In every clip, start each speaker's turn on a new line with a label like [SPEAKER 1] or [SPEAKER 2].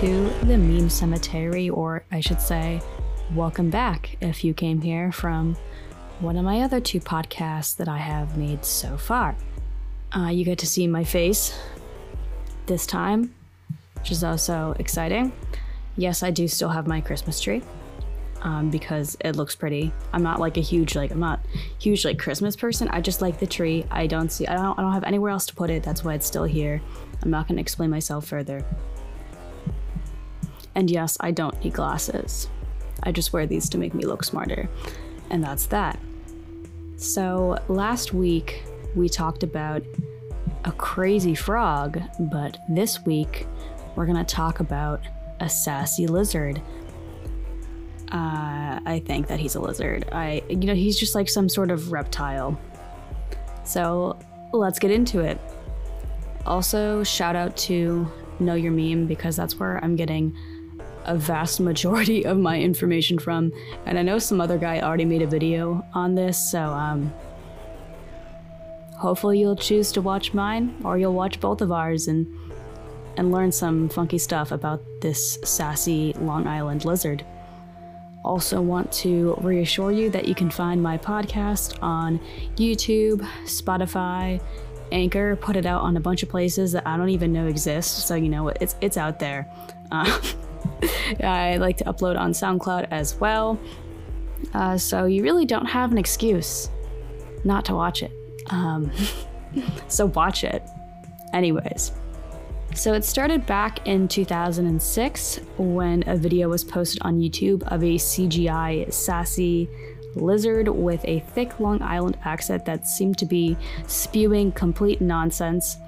[SPEAKER 1] to the Meme Cemetery, or I should say, welcome back if you came here from one of my other two podcasts that I have made so far. Uh, you get to see my face this time, which is also exciting. Yes, I do still have my Christmas tree um, because it looks pretty. I'm not like a huge like I'm not huge like Christmas person. I just like the tree. I don't see I don't I don't have anywhere else to put it. That's why it's still here. I'm not gonna explain myself further. And yes, I don't need glasses. I just wear these to make me look smarter. And that's that. So last week we talked about a crazy frog, but this week we're gonna talk about a sassy lizard uh, I think that he's a lizard. I, you know, he's just like some sort of reptile. So let's get into it. Also, shout out to Know Your Meme because that's where I'm getting a vast majority of my information from. And I know some other guy already made a video on this, so um, hopefully you'll choose to watch mine or you'll watch both of ours and and learn some funky stuff about this sassy Long Island lizard. Also, want to reassure you that you can find my podcast on YouTube, Spotify, Anchor. Put it out on a bunch of places that I don't even know exist, so you know it's it's out there. Uh, I like to upload on SoundCloud as well, uh, so you really don't have an excuse not to watch it. Um, so watch it, anyways. So it started back in 2006 when a video was posted on YouTube of a CGI sassy lizard with a thick Long Island accent that seemed to be spewing complete nonsense.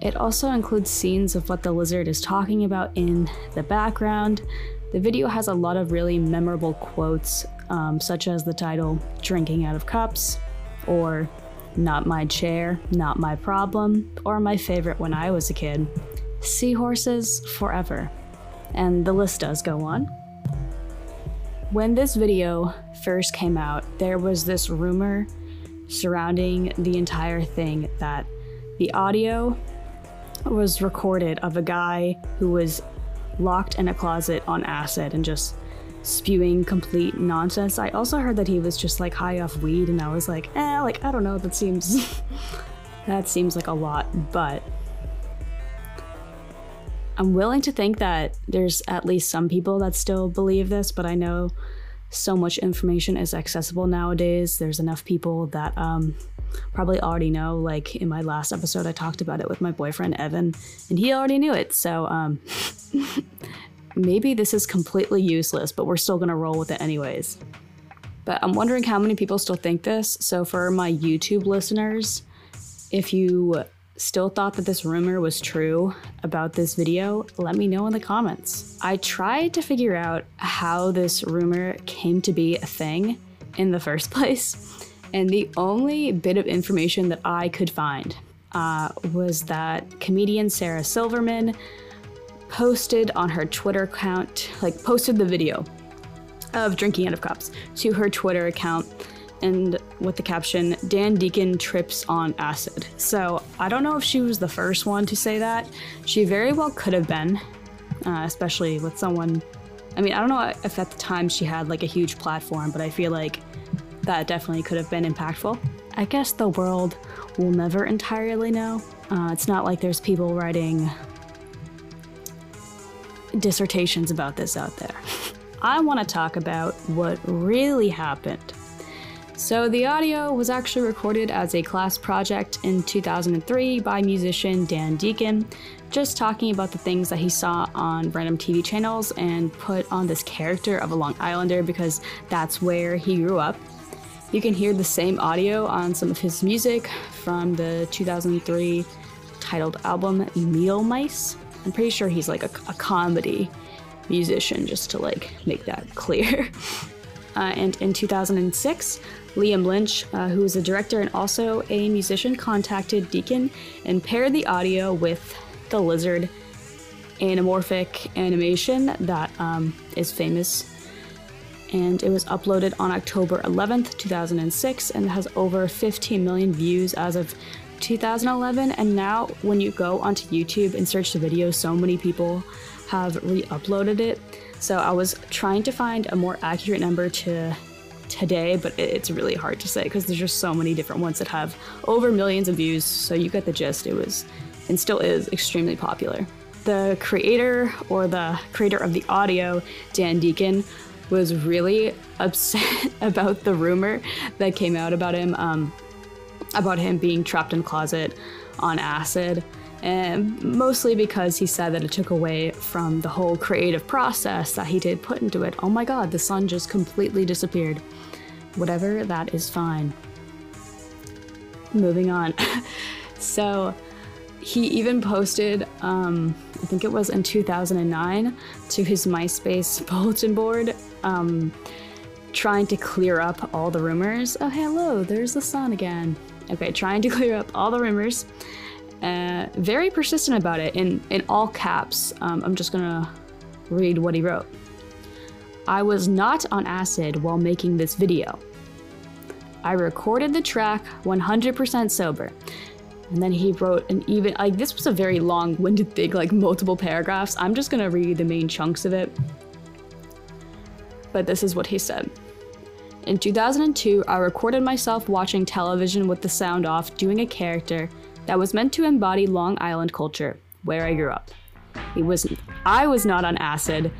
[SPEAKER 1] It also includes scenes of what the lizard is talking about in the background. The video has a lot of really memorable quotes, um, such as the title Drinking Out of Cups, or Not My Chair, Not My Problem, or my favorite when I was a kid, Seahorses Forever. And the list does go on. When this video first came out, there was this rumor surrounding the entire thing that the audio was recorded of a guy who was locked in a closet on acid and just spewing complete nonsense. I also heard that he was just like high off weed and I was like, "Eh, like I don't know, that seems that seems like a lot." But I'm willing to think that there's at least some people that still believe this, but I know so much information is accessible nowadays. There's enough people that um, probably already know. Like in my last episode, I talked about it with my boyfriend Evan, and he already knew it. So um, maybe this is completely useless, but we're still gonna roll with it anyways. But I'm wondering how many people still think this. So for my YouTube listeners, if you still thought that this rumor was true about this video, let me know in the comments. I tried to figure out how this rumor came to be a thing in the first place, and the only bit of information that I could find uh, was that comedian Sarah Silverman posted on her Twitter account, like posted the video of drinking out of cups to her Twitter account and with the caption, Dan Deacon trips on acid. So I don't know if she was the first one to say that. She very well could have been, uh, especially with someone. I mean, I don't know if at the time she had like a huge platform, but I feel like that definitely could have been impactful. I guess the world will never entirely know. Uh, it's not like there's people writing dissertations about this out there. I want to talk about what really happened so, the audio was actually recorded as a class project in 2003 by musician Dan Deacon, just talking about the things that he saw on random TV channels and put on this character of a Long Islander because that's where he grew up. You can hear the same audio on some of his music from the 2003 titled album Meetle Mice. I'm pretty sure he's like a, a comedy musician, just to like make that clear. Uh, and in 2006, Liam Lynch, uh, who is a director and also a musician, contacted Deacon and paired the audio with the lizard anamorphic animation that um, is famous. And it was uploaded on October 11th, 2006, and has over 15 million views as of 2011. And now, when you go onto YouTube and search the video, so many people have re-uploaded it. So I was trying to find a more accurate number to today, but it's really hard to say because there's just so many different ones that have over millions of views. So you get the gist. It was and still is extremely popular. The creator or the creator of the audio, Dan Deacon, was really upset about the rumor that came out about him, um, about him being trapped in closet on acid. And mostly because he said that it took away from the whole creative process that he did put into it. Oh my god, the sun just completely disappeared. Whatever, that is fine. Moving on. so, he even posted, um, I think it was in 2009, to his MySpace bulletin board, um, trying to clear up all the rumors. Oh, hello, there's the sun again. Okay, trying to clear up all the rumors. Uh, very persistent about it in, in all caps. Um, I'm just gonna read what he wrote. I was not on acid while making this video. I recorded the track 100% sober. And then he wrote an even, like, this was a very long winded thing, like multiple paragraphs. I'm just gonna read the main chunks of it. But this is what he said. In 2002, I recorded myself watching television with the sound off, doing a character that was meant to embody Long Island culture, where I grew up. It was, I was not on acid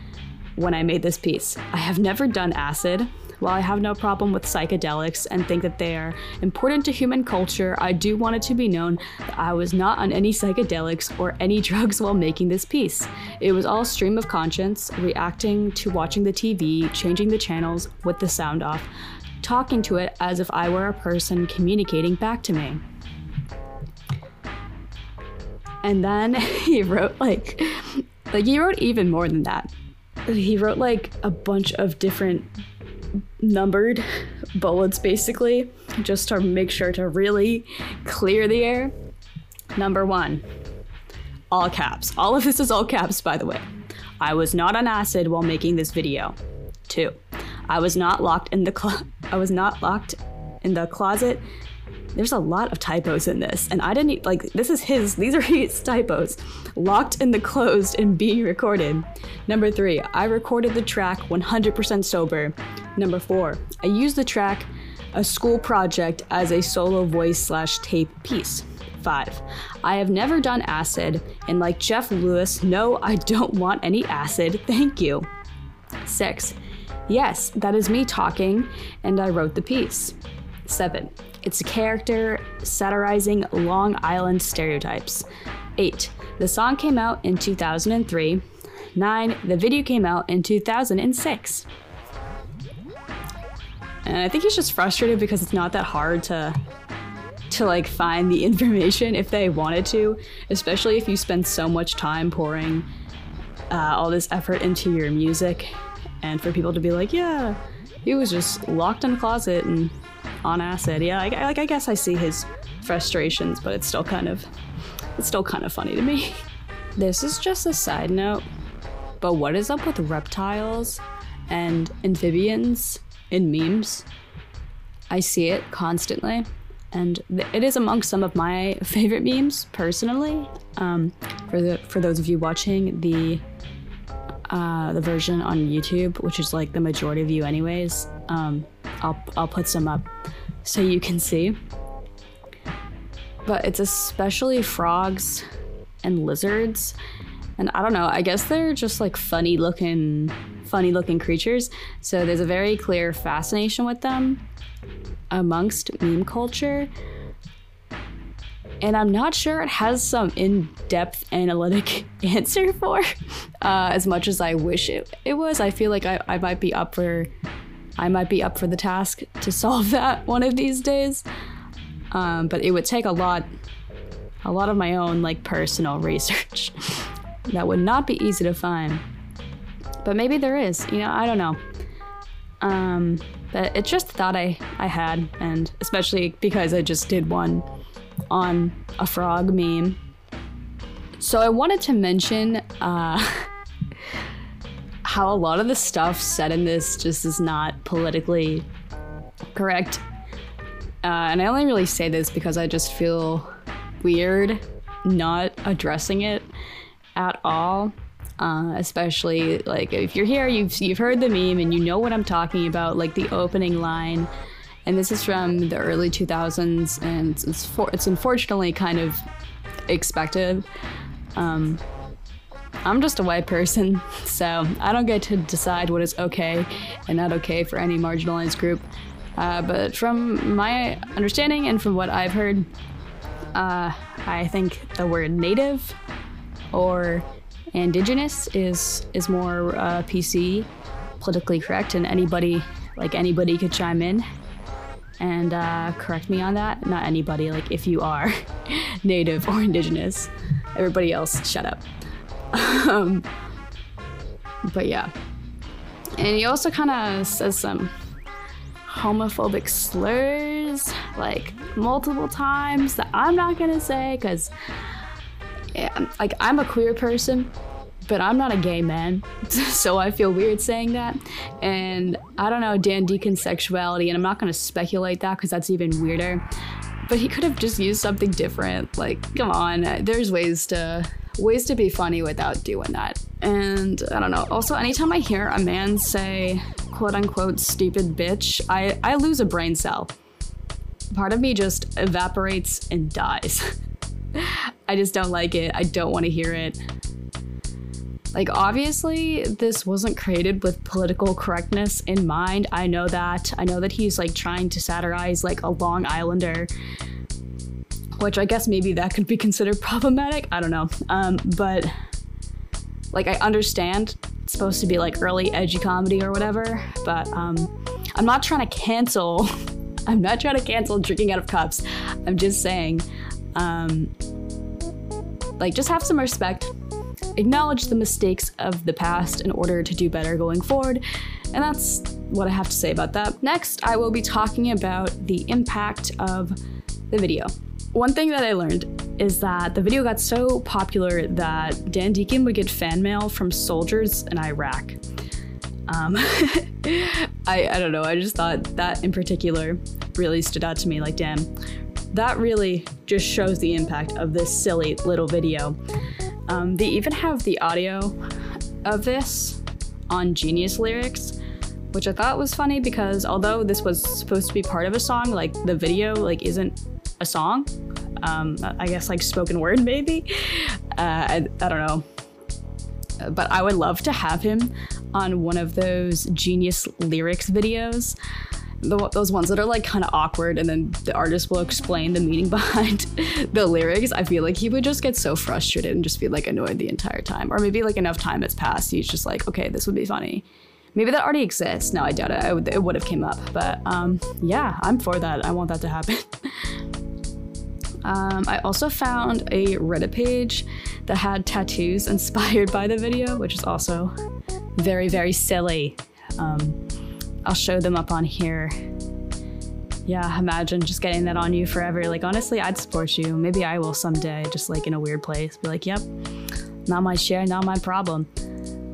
[SPEAKER 1] when I made this piece. I have never done acid, while I have no problem with psychedelics and think that they are important to human culture, I do want it to be known that I was not on any psychedelics or any drugs while making this piece. It was all stream of conscience, reacting to watching the TV, changing the channels with the sound off, talking to it as if I were a person communicating back to me. And then he wrote like like he wrote even more than that. He wrote like a bunch of different numbered bullets basically, just to make sure to really clear the air. Number one, all caps. All of this is all caps, by the way. I was not on acid while making this video. Two, I was not locked in the clo- I was not locked in the closet there's a lot of typos in this, and I didn't like this is his, these are his typos. Locked in the closed and being recorded. Number three, I recorded the track 100% sober. Number four, I used the track a school project as a solo voice slash tape piece. 5. I have never done acid, and like Jeff Lewis, no, I don't want any acid, thank you. 6. Yes, that is me talking, and I wrote the piece. 7. It's a character satirizing Long Island stereotypes. 8. The song came out in 2003. 9. The video came out in 2006. And I think he's just frustrated because it's not that hard to to like find the information if they wanted to, especially if you spend so much time pouring uh, all this effort into your music, and for people to be like, yeah, he was just locked in a closet and on acid. Yeah, I, like I guess I see his frustrations, but it's still kind of it's still kind of funny to me. This is just a side note, but what is up with reptiles and amphibians in memes? I see it constantly, and it is among some of my favorite memes personally. Um, for the for those of you watching the uh, the version on YouTube, which is like the majority of you anyways, um, I'll I'll put some up so you can see. But it's especially frogs and lizards. And I don't know, I guess they're just like funny looking funny looking creatures. So there's a very clear fascination with them amongst meme culture. And I'm not sure it has some in-depth analytic answer for uh, as much as I wish it, it was. I feel like I, I might be up for I might be up for the task to solve that one of these days. Um, but it would take a lot, a lot of my own like personal research. that would not be easy to find. But maybe there is. You know, I don't know. Um, but it's just a thought I I had, and especially because I just did one on a frog meme. So I wanted to mention. Uh, how a lot of the stuff said in this just is not politically correct. Uh, and I only really say this because I just feel weird not addressing it at all. Uh, especially like if you're here, you've you've heard the meme and you know what I'm talking about, like the opening line. And this is from the early 2000s, and it's it's, for, it's unfortunately kind of expected. Um, I'm just a white person, so I don't get to decide what is okay and not okay for any marginalized group. Uh, but from my understanding and from what I've heard, uh, I think the word native or indigenous is is more uh, PC, politically correct, and anybody like anybody could chime in and uh, correct me on that. Not anybody, like if you are native or indigenous, everybody else, shut up. Um, but yeah, and he also kind of says some homophobic slurs like multiple times that I'm not gonna say because yeah, like I'm a queer person, but I'm not a gay man, so I feel weird saying that. And I don't know Dan Deacon's sexuality, and I'm not gonna speculate that because that's even weirder. But he could have just used something different. Like, come on, there's ways to ways to be funny without doing that. And I don't know. Also, anytime I hear a man say quote unquote stupid bitch, I, I lose a brain cell. Part of me just evaporates and dies. I just don't like it. I don't want to hear it. Like, obviously, this wasn't created with political correctness in mind. I know that. I know that he's like trying to satirize like a Long Islander, which I guess maybe that could be considered problematic. I don't know. Um, but like, I understand it's supposed to be like early edgy comedy or whatever, but um, I'm not trying to cancel. I'm not trying to cancel drinking out of cups. I'm just saying, um, like, just have some respect acknowledge the mistakes of the past in order to do better going forward. And that's what I have to say about that. Next, I will be talking about the impact of the video. One thing that I learned is that the video got so popular that Dan Deacon would get fan mail from soldiers in Iraq. Um, I, I don't know, I just thought that in particular really stood out to me like, damn, that really just shows the impact of this silly little video. Um, they even have the audio of this on Genius Lyrics, which I thought was funny because although this was supposed to be part of a song, like the video like isn't a song. Um, I guess like spoken word maybe. Uh, I, I don't know. But I would love to have him on one of those Genius Lyrics videos. The, those ones that are like kind of awkward and then the artist will explain the meaning behind the lyrics. I feel like he would just get so frustrated and just be like annoyed the entire time. Or maybe like enough time has passed he's just like okay this would be funny. Maybe that already exists. No i doubt it. It would have came up. But um, yeah i'm for that. I want that to happen um, i also found a reddit page that had tattoos inspired by the video which is also very very silly um, I'll show them up on here. Yeah, imagine just getting that on you forever. Like, honestly, I'd support you. Maybe I will someday, just like in a weird place. Be like, yep, not my share, not my problem.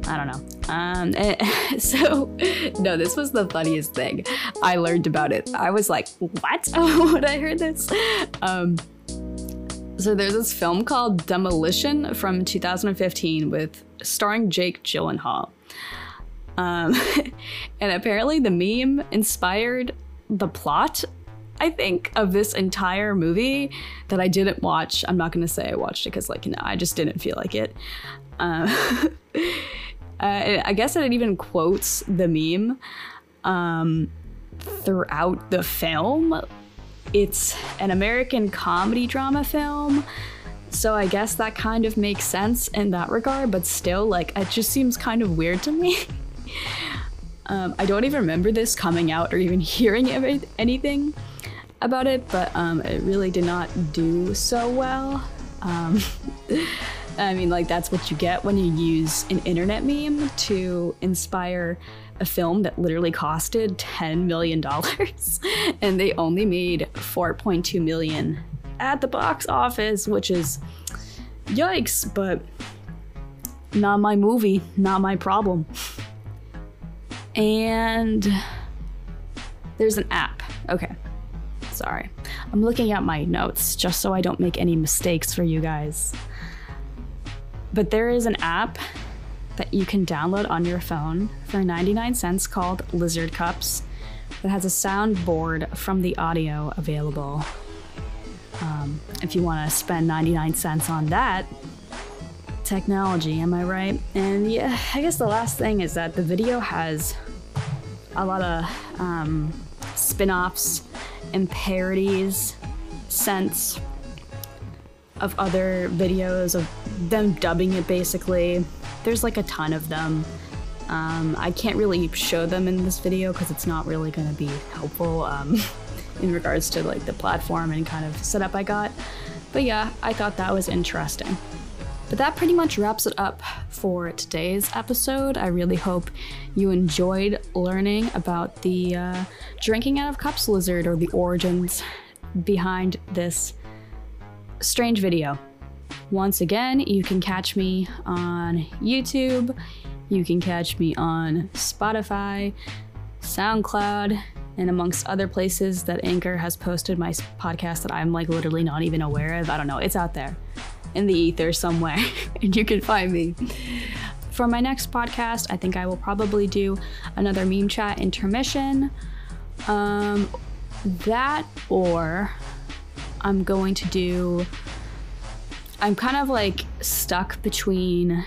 [SPEAKER 1] I don't know. Um, and, so, no, this was the funniest thing. I learned about it. I was like, what? when I heard this. Um, so there's this film called Demolition from 2015 with starring Jake Gyllenhaal. Um, and apparently, the meme inspired the plot, I think, of this entire movie that I didn't watch. I'm not going to say I watched it because, like, you know, I just didn't feel like it. Uh, uh, I guess it even quotes the meme um, throughout the film. It's an American comedy drama film. So I guess that kind of makes sense in that regard, but still, like, it just seems kind of weird to me. Um, I don't even remember this coming out or even hearing anything about it, but um, it really did not do so well. Um, I mean, like, that's what you get when you use an internet meme to inspire a film that literally costed $10 million and they only made 4.2 million at the box office, which is yikes, but not my movie, not my problem. And there's an app. Okay. Sorry. I'm looking at my notes just so I don't make any mistakes for you guys. But there is an app that you can download on your phone for 99 cents called Lizard Cups that has a soundboard from the audio available. Um, if you want to spend 99 cents on that, technology, am I right? And yeah, I guess the last thing is that the video has a lot of um, spin offs and parodies, sense of other videos of them dubbing it basically. There's like a ton of them. Um, I can't really show them in this video because it's not really going to be helpful um, in regards to like the platform and kind of setup I got. But yeah, I thought that was interesting. But that pretty much wraps it up for today's episode. I really hope you enjoyed learning about the uh, drinking out of cups lizard or the origins behind this strange video. Once again, you can catch me on YouTube, you can catch me on Spotify, SoundCloud, and amongst other places that Anchor has posted my podcast that I'm like literally not even aware of. I don't know, it's out there in the ether somewhere, and you can find me. For my next podcast, I think I will probably do another meme chat intermission. Um, that or I'm going to do. I'm kind of like stuck between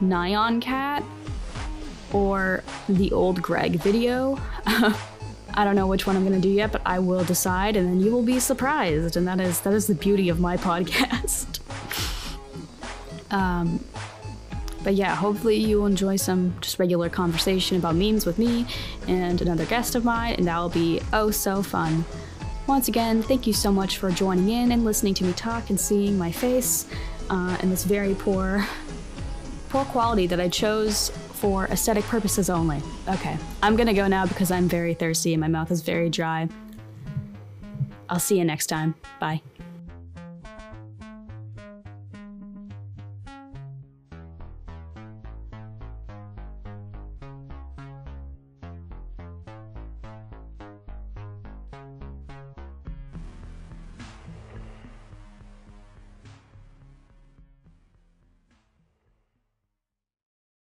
[SPEAKER 1] Nyan Cat or the old Gregg video. I don't know which one I'm gonna do yet, but I will decide, and then you will be surprised. And that is that is the beauty of my podcast. um, but yeah, hopefully you will enjoy some just regular conversation about memes with me and another guest of mine, and that will be oh so fun. Once again, thank you so much for joining in and listening to me talk and seeing my face uh, in this very poor, poor quality that I chose for aesthetic purposes only. Okay, I'm gonna go now because I'm very thirsty and my mouth is very dry. I'll see you next time. Bye.